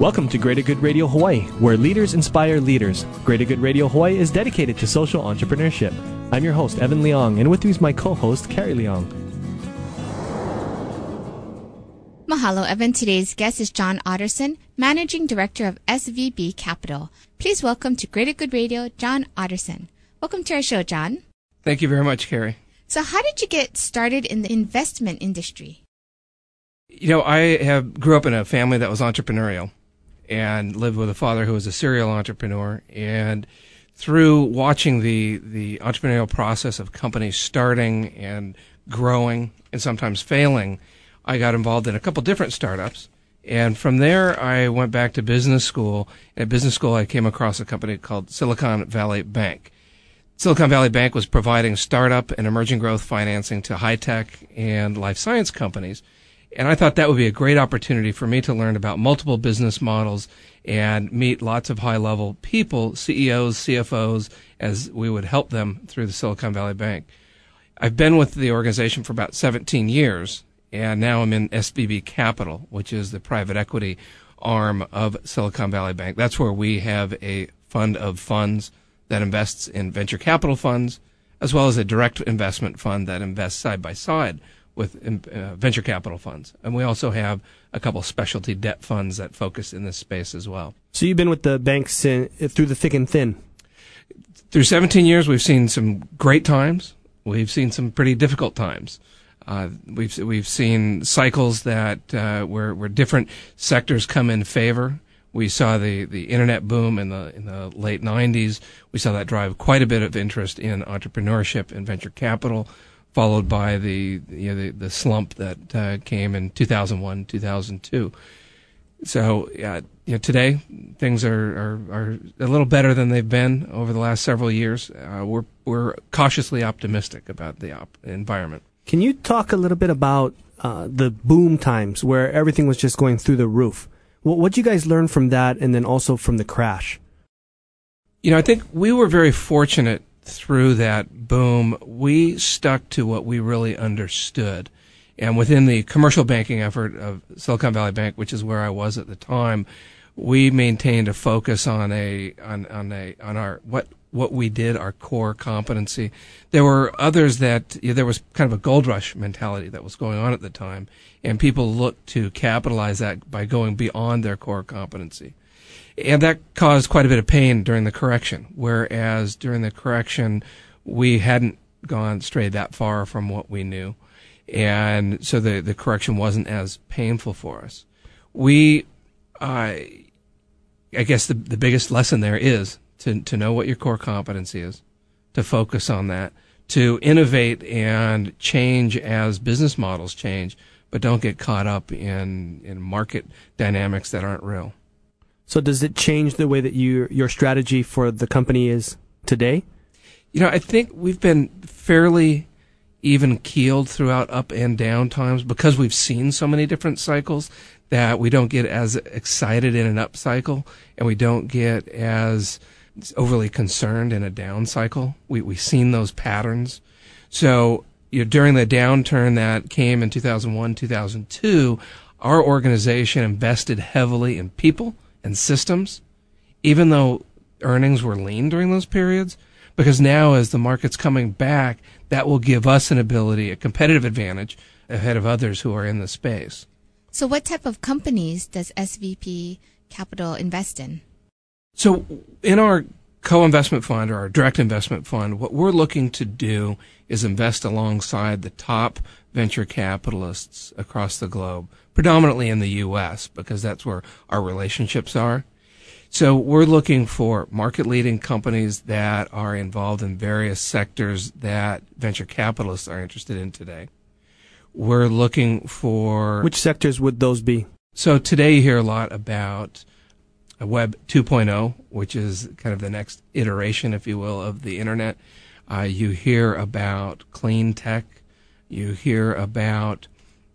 Welcome to Greater Good Radio Hawaii, where leaders inspire leaders. Greater Good Radio Hawaii is dedicated to social entrepreneurship. I'm your host, Evan Leong, and with me is my co host, Carrie Leong. Mahalo, Evan. Today's guest is John Otterson, Managing Director of SVB Capital. Please welcome to Greater Good Radio, John Otterson. Welcome to our show, John. Thank you very much, Carrie. So, how did you get started in the investment industry? You know, I have grew up in a family that was entrepreneurial and lived with a father who was a serial entrepreneur. And through watching the the entrepreneurial process of companies starting and growing and sometimes failing, I got involved in a couple different startups. And from there, I went back to business school. At business school, I came across a company called Silicon Valley Bank. Silicon Valley Bank was providing startup and emerging growth financing to high tech and life science companies. And I thought that would be a great opportunity for me to learn about multiple business models and meet lots of high level people, CEOs, CFOs, as we would help them through the Silicon Valley Bank. I've been with the organization for about 17 years, and now I'm in SVB Capital, which is the private equity arm of Silicon Valley Bank. That's where we have a fund of funds that invests in venture capital funds, as well as a direct investment fund that invests side by side with uh, venture capital funds. And we also have a couple specialty debt funds that focus in this space as well. So you've been with the banks in, through the thick and thin? Through 17 years, we've seen some great times. We've seen some pretty difficult times. Uh, we've we've seen cycles that uh, where where different sectors come in favor. We saw the, the internet boom in the in the late 90s. We saw that drive quite a bit of interest in entrepreneurship and venture capital followed by the you know, the, the slump that uh, came in 2001, 2002. So yeah, you know, today things are, are, are a little better than they've been over the last several years. Uh, we're we're cautiously optimistic about the op- environment. Can you talk a little bit about uh, the boom times where everything was just going through the roof? What what you guys learn from that, and then also from the crash? You know, I think we were very fortunate through that boom, we stuck to what we really understood. And within the commercial banking effort of Silicon Valley Bank, which is where I was at the time, we maintained a focus on a on, on a on our what what we did, our core competency. There were others that you know, there was kind of a gold rush mentality that was going on at the time, and people looked to capitalize that by going beyond their core competency and that caused quite a bit of pain during the correction. Whereas during the correction, we hadn't gone straight that far from what we knew, and so the the correction wasn't as painful for us. We, uh, I guess the the biggest lesson there is to to know what your core competency is, to focus on that, to innovate and change as business models change, but don't get caught up in in market dynamics that aren't real. So does it change the way that you your strategy for the company is today? You know, I think we've been fairly even keeled throughout up and down times because we've seen so many different cycles that we don't get as excited in an up cycle and we don't get as overly concerned in a down cycle. We we've seen those patterns. So you know, during the downturn that came in 2001, 2002, our organization invested heavily in people and systems, even though earnings were lean during those periods, because now as the market's coming back, that will give us an ability, a competitive advantage ahead of others who are in the space. So, what type of companies does SVB Capital invest in? So, in our co investment fund or our direct investment fund, what we're looking to do is invest alongside the top venture capitalists across the globe predominantly in the U.S. because that's where our relationships are. So we're looking for market leading companies that are involved in various sectors that venture capitalists are interested in today. We're looking for which sectors would those be? So today you hear a lot about Web 2.0, which is kind of the next iteration, if you will, of the internet. Uh, you hear about clean tech. You hear about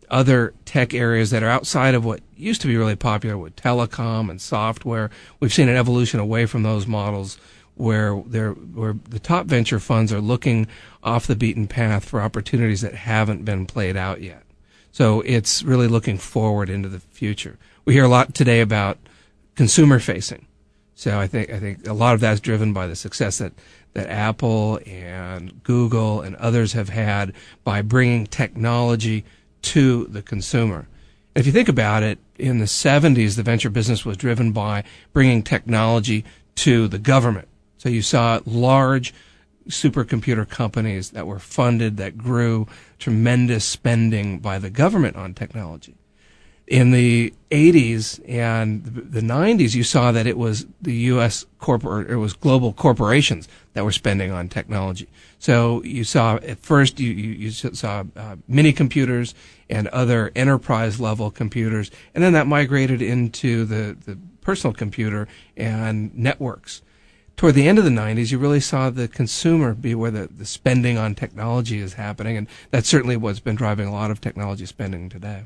other tech areas that are outside of what used to be really popular with telecom and software. We've seen an evolution away from those models where they're, where the top venture funds are looking off the beaten path for opportunities that haven't been played out yet. So it's really looking forward into the future. We hear a lot today about consumer facing. So I think I think a lot of that's driven by the success that that Apple and Google and others have had by bringing technology to the consumer. If you think about it, in the 70s, the venture business was driven by bringing technology to the government. So you saw large supercomputer companies that were funded, that grew tremendous spending by the government on technology. In the 80s and the 90s, you saw that it was the U.S. corporate, it was global corporations that were spending on technology. So you saw at first you, you, you saw uh, mini computers and other enterprise level computers, and then that migrated into the, the personal computer and networks toward the end of the 90s, you really saw the consumer be where the, the spending on technology is happening. And that's certainly what's been driving a lot of technology spending today.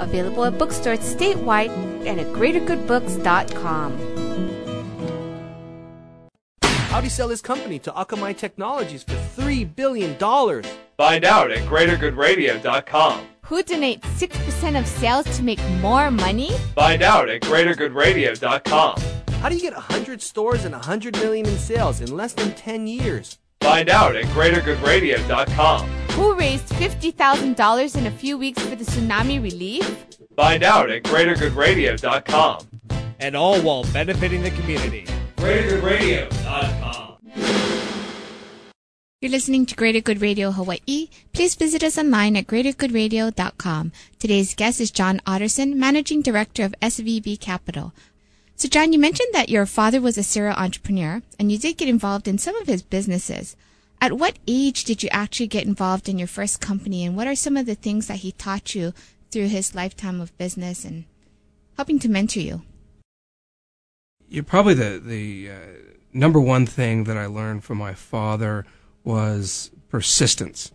Available at bookstores statewide and at greatergoodbooks.com. How'd he sell his company to Akamai Technologies for $3 billion? Find out at greatergoodradio.com. Who donates 6% of sales to make more money? Find out at greatergoodradio.com. How do you get 100 stores and 100 million in sales in less than 10 years? Find out at greatergoodradio.com. Who raised $50,000 in a few weeks for the tsunami relief? Find out at greatergoodradio.com. And all while benefiting the community. greatergoodradio.com. You're listening to Greater Good Radio Hawaii. Please visit us online at greatergoodradio.com. Today's guest is John Otterson, Managing Director of SVB Capital. So, John, you mentioned that your father was a serial entrepreneur and you did get involved in some of his businesses. At what age did you actually get involved in your first company, and what are some of the things that he taught you through his lifetime of business and helping to mentor you? You're probably the the uh, number one thing that I learned from my father was persistence,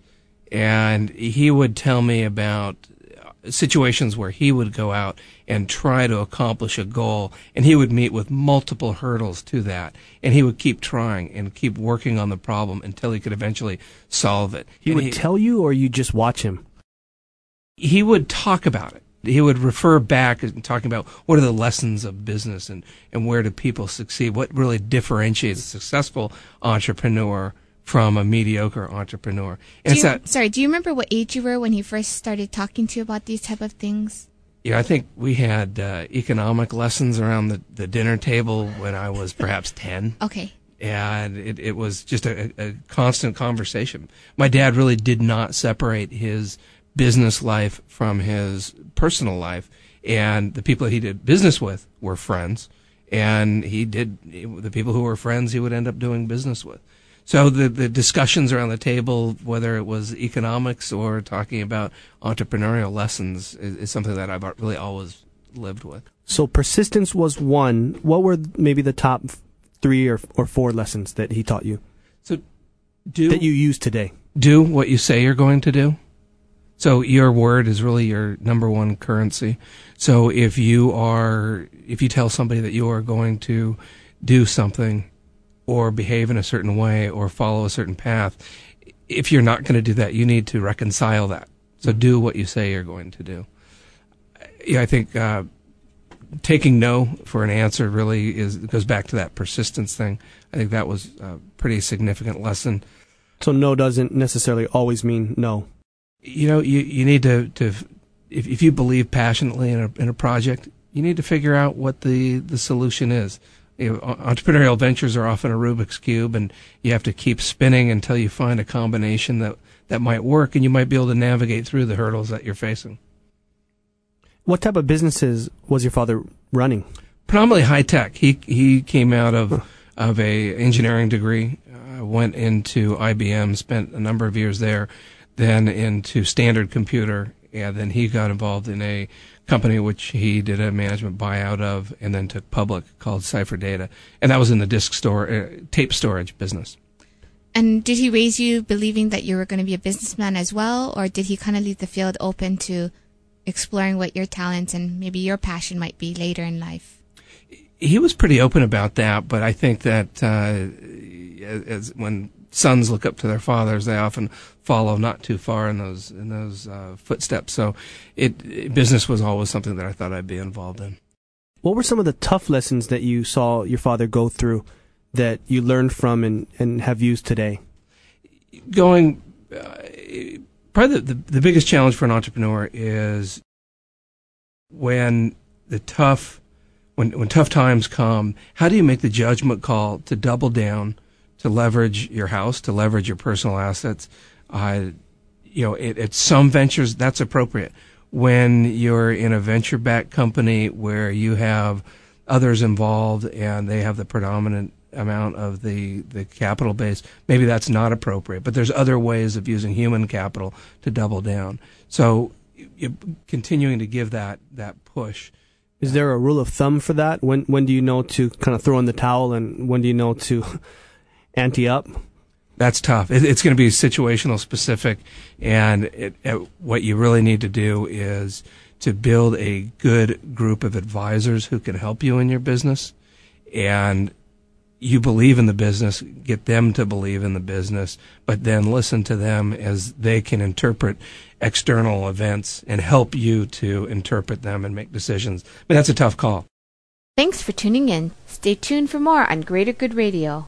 and he would tell me about situations where he would go out and try to accomplish a goal and he would meet with multiple hurdles to that and he would keep trying and keep working on the problem until he could eventually solve it. He And would tell you, or you just watch him. he would talk about it. He would refer back and talking about what are the lessons of business and, and where do people succeed? What really differentiates a successful entrepreneur from a mediocre entrepreneur? And you, that, sorry, do you remember what age you were when he first started talking to you about these type of things? yeah, I think we had uh, economic lessons around the, the dinner table when I was perhaps 10. Okay. and it, it was just a, a constant conversation. My dad really did not separate his business life from his personal life, and the people he did business with were friends, and he did the people who were friends he would end up doing business with. So the the discussions around the table, whether it was economics or talking about entrepreneurial lessons, is, is something that I've really always lived with. So persistence was one. What were maybe the top three or, or four lessons that he taught you So do that you use today? do what you say you're going to do. So your word is really your number one currency. So if you are, if you tell somebody that you are going to do something or behave in a certain way or follow a certain path, if you're not going to do that, you need to reconcile that. So do what you say you're going to do. Yeah, I think, uh, taking no for an answer really is, goes back to that persistence thing. I think that was a pretty significant lesson. So no doesn't necessarily always mean no. you know you you need to to if if you believe passionately in a in a project you need to figure out what the the solution is You know, entrepreneurial ventures are often a Rubik's cube, and you have to keep spinning until you find a combination that that might work, and you might be able to navigate through the hurdles that you're facing. What type of businesses was your father running? Predominantly high tech. He he came out of of a engineering degree, uh, went into IBM, spent a number of years there, then into Standard Computer, and then he got involved in a company which he did a management buyout of, and then took public called Cipher Data, and that was in the disk store uh, tape storage business. And did he raise you believing that you were going to be a businessman as well, or did he kind of leave the field open to exploring what your talents and maybe your passion might be later in life? He was pretty open about that, but I think that uh, as when sons look up to their fathers, they often follow not too far in those in those uh, footsteps. So, it business was always something that I thought I'd be involved in. What were some of the tough lessons that you saw your father go through that you learned from and, and have used today? Going, uh, probably the, the, the biggest challenge for an entrepreneur is when the tough, when, when tough times come, how do you make the judgment call to double down, to leverage your house, to leverage your personal assets? Uh, you know, it, at some ventures, that's appropriate. When you're in a venture backed company where you have others involved and they have the predominant amount of the, the capital base, maybe that's not appropriate. But there's other ways of using human capital to double down. So continuing to give that, that push. Is there a rule of thumb for that? When when do you know to kind of throw in the towel, and when do you know to ante up? That's tough. It, it's going to be situational specific, and it, it, what you really need to do is to build a good group of advisors who can help you in your business, and you believe in the business, get them to believe in the business, but then listen to them as they can interpret external events and help you to interpret them and make decisions. But that's a tough call. Thanks for tuning in. Stay tuned for more on Greater Good Radio.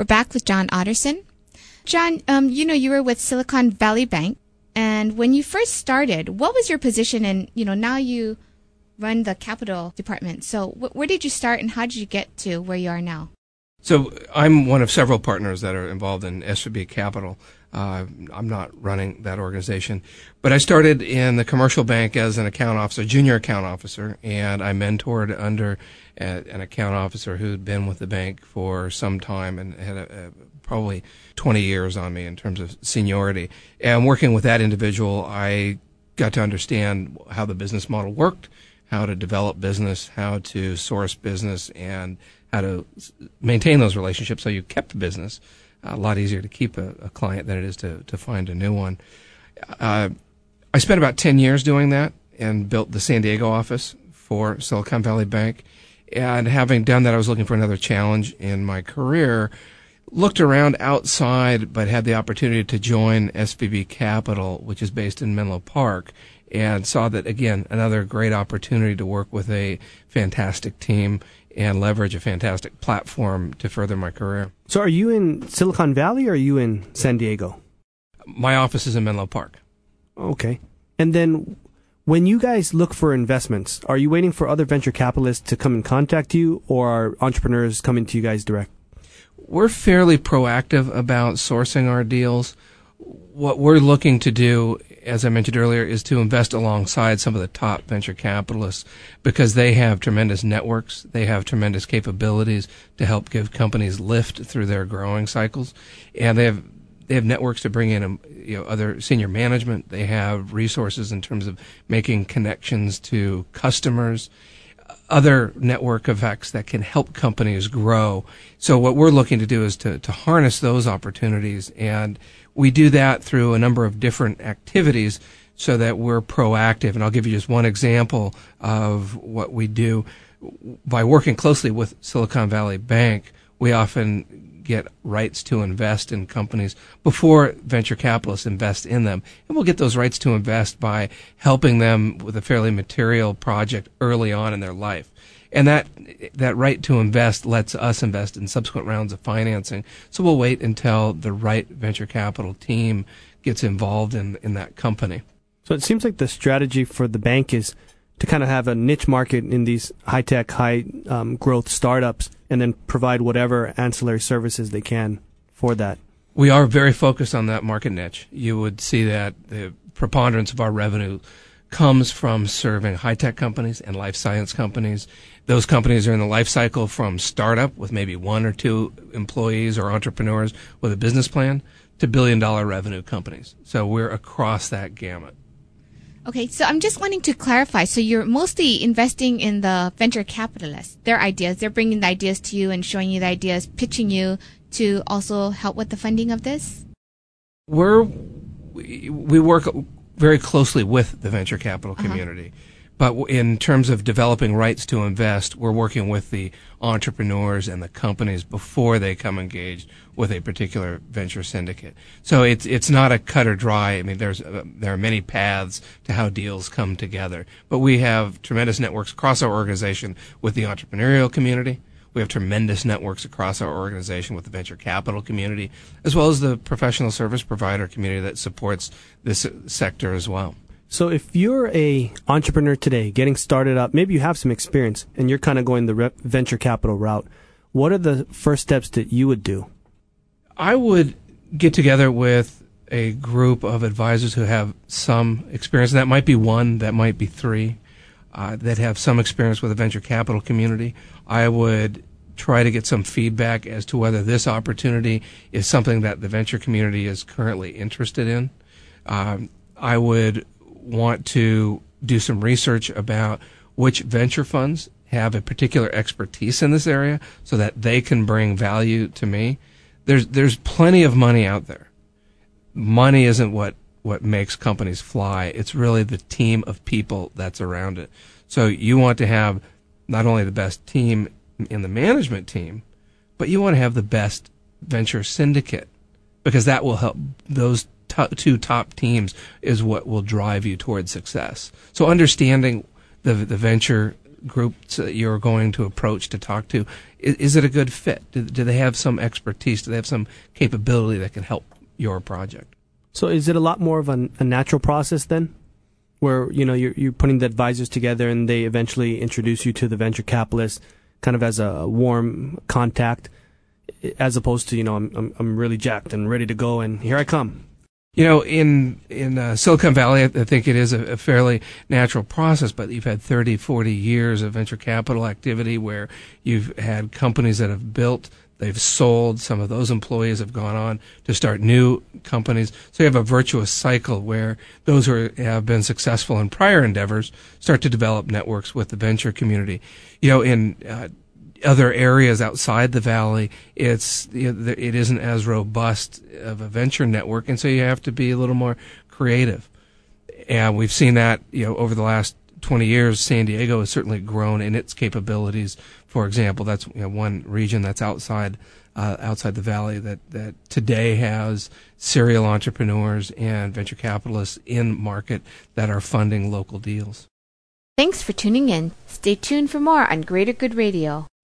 We're back with John Otterson. John, um, you know, you were with Silicon Valley Bank, and when you first started, what was your position? And you know, now you run the capital department. So, wh- where did you start, and how did you get to where you are now? So, I'm one of several partners that are involved in SVB Capital. Uh, I'm not running that organization, but I started in the commercial bank as an account officer, junior account officer, and I mentored under a, an account officer who'd been with the bank for some time and had a, a, probably 20 years on me in terms of seniority. And working with that individual, I got to understand how the business model worked, how to develop business, how to source business, and how to maintain those relationships so you kept business a lot easier to keep a, a client than it is to, to find a new one. Uh, I spent about 10 years doing that and built the San Diego office for Silicon Valley Bank. And having done that, I was looking for another challenge in my career. Looked around outside, but had the opportunity to join SVB Capital, which is based in Menlo Park, and saw that again, another great opportunity to work with a fantastic team and leverage a fantastic platform to further my career. So, are you in Silicon Valley or are you in San Diego? My office is in Menlo Park. Okay. And then when you guys look for investments, are you waiting for other venture capitalists to come and contact you or are entrepreneurs coming to you guys direct? We're fairly proactive about sourcing our deals. What we're looking to do as I mentioned earlier, is to invest alongside some of the top venture capitalists because they have tremendous networks, they have tremendous capabilities to help give companies lift through their growing cycles, and they have they have networks to bring in um, you know other senior management. They have resources in terms of making connections to customers other network effects that can help companies grow. So what we're looking to do is to, to harness those opportunities. And we do that through a number of different activities so that we're proactive. And I'll give you just one example of what we do. By working closely with Silicon Valley Bank, we often get rights to invest in companies before venture capitalists invest in them. And we'll get those rights to invest by helping them with a fairly material project early on in their life. And that that right to invest lets us invest in subsequent rounds of financing. So we'll wait until the right venture capital team gets involved in in that company. So it seems like the strategy for the bank is to kind of have a niche market in these high tech, high um, growth startups and then provide whatever ancillary services they can for that. We are very focused on that market niche. You would see that the preponderance of our revenue comes from serving high tech companies and life science companies. Those companies are in the life cycle from startup with maybe one or two employees or entrepreneurs with a business plan to billion dollar revenue companies. So we're across that gamut. Okay, so I'm just wanting to clarify. So you're mostly investing in the venture capitalists, their ideas. They're bringing the ideas to you and showing you the ideas, pitching you to also help with the funding of this? We're, we work very closely with the venture capital uh-huh. community. Uh-huh. But in terms of developing rights to invest, we're working with the entrepreneurs and the companies before they come engaged with a particular venture syndicate. So it's it's not a cut or dry. I mean, there's uh, there are many paths to how deals come together. But we have tremendous networks across our organization with the entrepreneurial community. We have tremendous networks across our organization with the venture capital community, as well as the professional service provider community that supports this sector as well. So if you're a entrepreneur today, getting started up, maybe you have some experience and you're kind of going the re- venture capital route, what are the first steps that you would do? I would get together with a group of advisors who have some experience. That might be one, that might be three, uh, that have some experience with the venture capital community. I would try to get some feedback as to whether this opportunity is something that the venture community is currently interested in. Um, I would want to do some research about which venture funds have a particular expertise in this area so that they can bring value to me. There's there's plenty of money out there. Money isn't what what makes companies fly. It's really the team of people that's around it. So you want to have not only the best team in the management team, but you want to have the best venture syndicate because that will help those two top teams is what will drive you towards success. So understanding the the venture groups that you're going to approach to talk to, is, is it a good fit? Do, do they have some expertise? Do they have some capability that can help your project? So is it a lot more of a, a natural process then? Where, you know, you're, you're putting the advisors together and they eventually introduce you to the venture capitalists kind of as a warm contact as opposed to, you know, I'm, I'm really jacked and ready to go and here I come. You know, in in uh, Silicon Valley, I think it is a, a, fairly natural process, but you've had 30, 40 years of venture capital activity where you've had companies that have built, they've sold, some of those employees have gone on to start new companies. So you have a virtuous cycle where those who have been successful in prior endeavors start to develop networks with the venture community. You know, in uh, other areas outside the valley, it's it isn't as robust of a venture network, and so you have to be a little more creative. And we've seen that you know over the last 20 years, San Diego has certainly grown in its capabilities. For example, that's you know, one region that's outside uh, outside the valley that that today has serial entrepreneurs and venture capitalists in market that are funding local deals. Thanks for tuning in. Stay tuned for more on Greater Good Radio.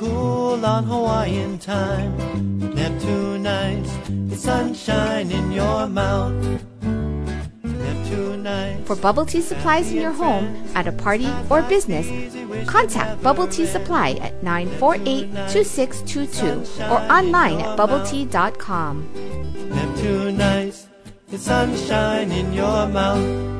cool on Hawaiian time. Neptune nights, it's sunshine in your mouth. Neptune. For bubble tea supplies in your home, at a party, or business, contact Bubble Tea Supply at 948 2622 or online at bubbletea.com. Neptune nights, it's sunshine in your mouth.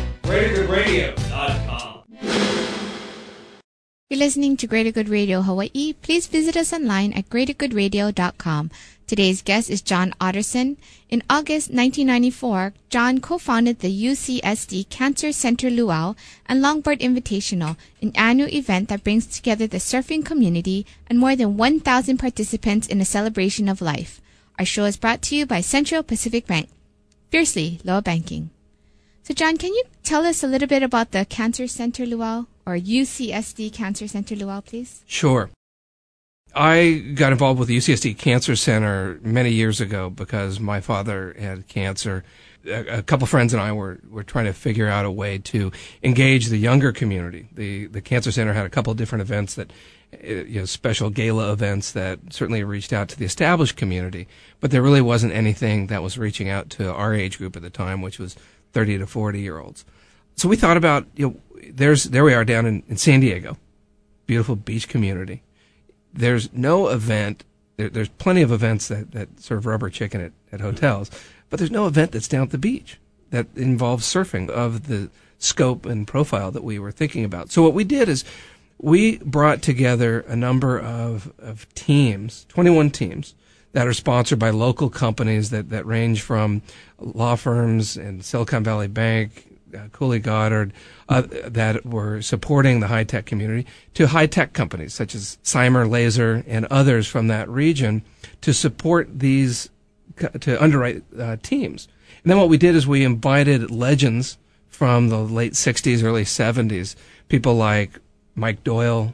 greatergoodradio.com. You're listening to Greater Good Radio Hawaii. Please visit us online at greatergoodradio.com. Today's guest is John Otterson. In August 1994, John co-founded the UCSD Cancer Center Luau and Longboard Invitational, an annual event that brings together the surfing community and more than 1,000 participants in a celebration of life. Our show is brought to you by Central Pacific Bank. Fiercely Loa Banking. So, John, can you tell us a little bit about the Cancer Center Luau or UCSD Cancer Center Luau, please? Sure. I got involved with the UCSD Cancer Center many years ago because my father had cancer. A, a couple friends and I were, were trying to figure out a way to engage the younger community. The the Cancer Center had a couple different events that, uh, you know, special gala events that certainly reached out to the established community, but there really wasn't anything that was reaching out to our age group at the time, which was 30 to 40 year olds. So we thought about, you know, there's, there we are down in, in San Diego, beautiful beach community. There's no event, there, there's plenty of events that, that serve rubber chicken at, at hotels, but there's no event that's down at the beach that involves surfing of the scope and profile that we were thinking about. So what we did is we brought together a number of, of teams, 21 teams, that are sponsored by local companies that, that range from law firms and Silicon Valley Bank, uh, Cooley Godward, uh, that were supporting the high tech community, to high tech companies such as Cymer Laser and others from that region to support these, to underwrite uh, teams. And then what we did is we invited legends from the late 60s, early 70s, people like Mike Doyle,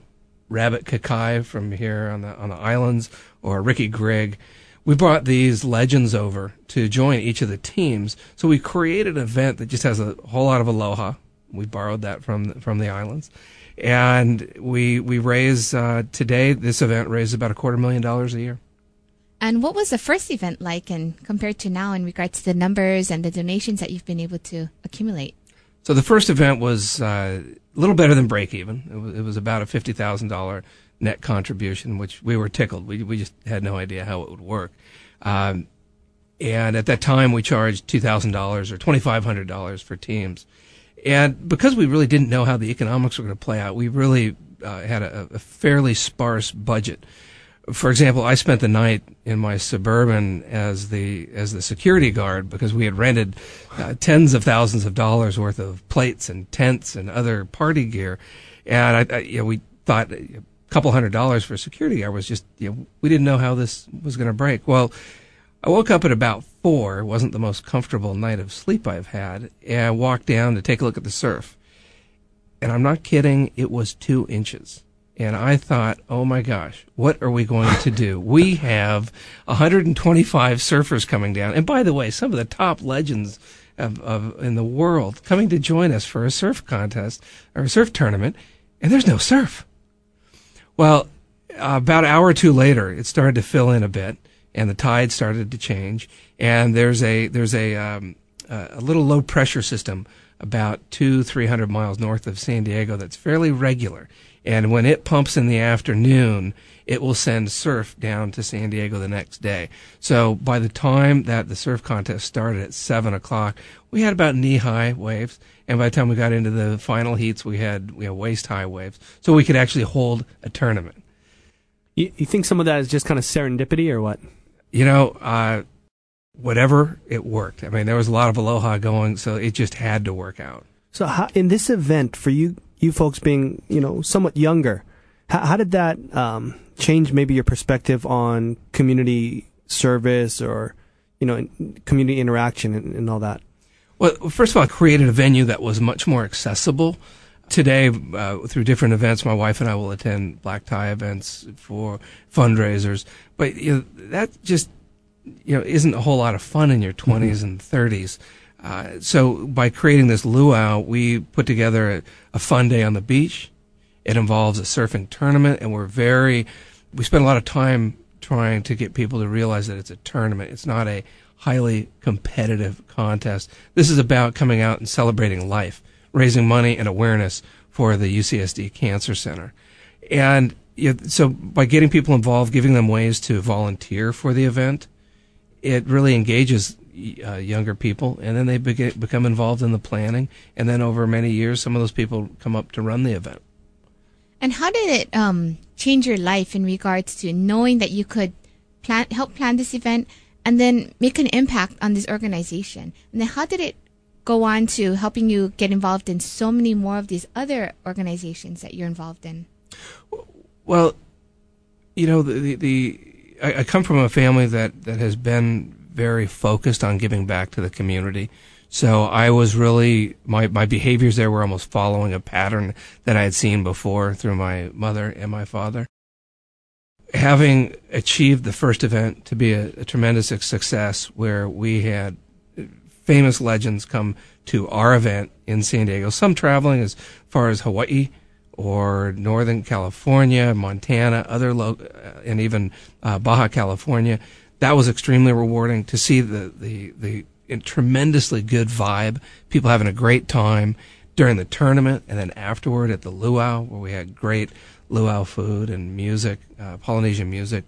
Rabbit Kekai from here on the on the islands, or Ricky Grigg. We brought these legends over to join each of the teams. So we created an event that just has a whole lot of aloha. We borrowed that from from the islands, and we we raise uh, today. This event raised about a quarter million dollars a year. And what was the first event like, and compared to now, in regards to the numbers and the donations that you've been able to accumulate? So the first event was uh, a little better than break even. It was, it was about a fifty thousand dollar net contribution, which we were tickled. We we just had no idea how it would work. Um, and at that time, we charged two thousand dollars or twenty five hundred dollars for teams. And because we really didn't know how the economics were going to play out, we really uh, had a, a fairly sparse budget. For example, I spent the night in my suburban as the as the security guard because we had rented uh, tens of thousands of dollars worth of plates and tents and other party gear, and I, I you know, we thought a couple hundred dollars for security guard was just you know we didn't know how this was going to break. Well, I woke up at about four. It wasn't the most comfortable night of sleep I've had, and I walked down to take a look at the surf, and I'm not kidding. It was two inches. And I thought, oh my gosh, what are we going to do? we have 125 surfers coming down. And by the way, some of the top legends of, of, in the world coming to join us for a surf contest or a surf tournament. And there's no surf. Well, about an hour or two later, it started to fill in a bit and the tide started to change. And there's a, there's a, um, a little low pressure system about two, three hundred miles north of San Diego that's fairly regular. And when it pumps in the afternoon, it will send surf down to San Diego the next day. So by the time that the surf contest started at seven o'clock, we had about knee high waves. And by the time we got into the final heats, we had, we had waist high waves. So we could actually hold a tournament. You, you think some of that is just kind of serendipity or what? You know, uh, whatever it worked. I mean, there was a lot of aloha going, so it just had to work out. So, how, in this event, for you, you folks being, you know, somewhat younger, how, how did that um, change maybe your perspective on community service or, you know, community interaction and, and all that? Well, first of all, I created a venue that was much more accessible. Today, uh, through different events, my wife and I will attend black tie events for fundraisers. But you know, that just you know isn't a whole lot of fun in your 20s mm-hmm. and 30s. Uh, so by creating this luau, we put together a, a, fun day on the beach. It involves a surfing tournament, and we're very we spend a lot of time trying to get people to realize that it's a tournament. It's not a highly competitive contest. This is about coming out and celebrating life, raising money and awareness for the UCSD Cancer Center. And you know, so by getting people involved, giving them ways to volunteer for the event, it really engages uh, younger people, and then they be- become involved in the planning. And then over many years, some of those people come up to run the event. And how did it um, change your life in regards to knowing that you could plan, help plan this event, and then make an impact on this organization? And then how did it go on to helping you get involved in so many more of these other organizations that you're involved in? Well, you know, the, the, the I, I, come from a family that, that has been very focused on giving back to the community. So I was really my my behaviors there were almost following a pattern that I had seen before through my mother and my father. Having achieved the first event to be a, a tremendous success, where we had famous legends come to our event in San Diego, some traveling as far as Hawaii or Northern California, Montana, other lo- uh, and even uh, Baja California. That was extremely rewarding to see the the the tremendously good vibe, people having a great time during the tournament, and then afterward at the luau where we had great luau food and music, uh, Polynesian music.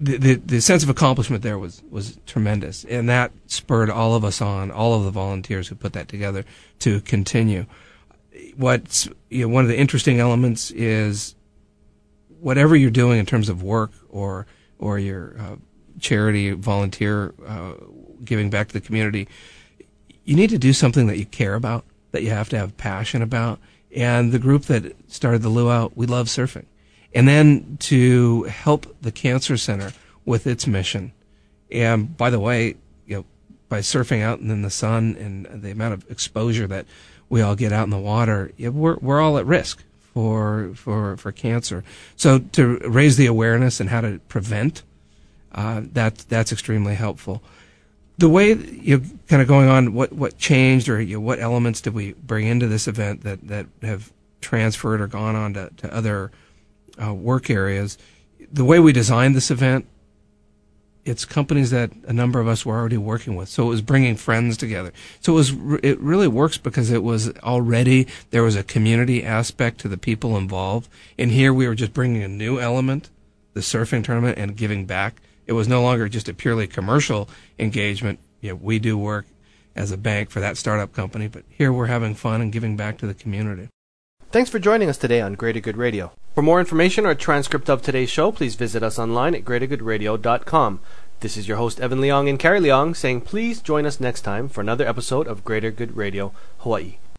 The, the, the sense of accomplishment there was was tremendous, and that spurred all of us on, all of the volunteers who put that together, to continue what's you know, one of the interesting elements is whatever you're doing in terms of work or or your uh, charity volunteer uh, giving back to the community, you need to do something that you care about, that you have to have passion about. And the group that started the luau, we love surfing, and then to help the cancer center with its mission. And by the way, you know, by surfing out in the sun and the amount of exposure that we all get out in the water, we're we're all at risk for for for cancer. So to raise the awareness and how to prevent, uh, that that's extremely helpful. The way you kind of going on, what what changed or you know, what elements did we bring into this event that that have transferred or gone on to, to other uh, work areas? The way we designed this event it's companies that a number of us were already working with. So it was bringing friends together. So it was, it really works because it was already, there was a community aspect to the people involved. And here we were just bringing a new element, the surfing tournament and giving back. It was no longer just a purely commercial engagement. You know, we do work as a bank for that startup company, but here we're having fun and giving back to the community. Thanks for joining us today on Greater Good Radio. For more information or a transcript of today's show, please visit us online at greatergoodradio.com. This is your host, Evan Leong and Carrie Leong, saying please join us next time for another episode of Greater Good Radio Hawaii.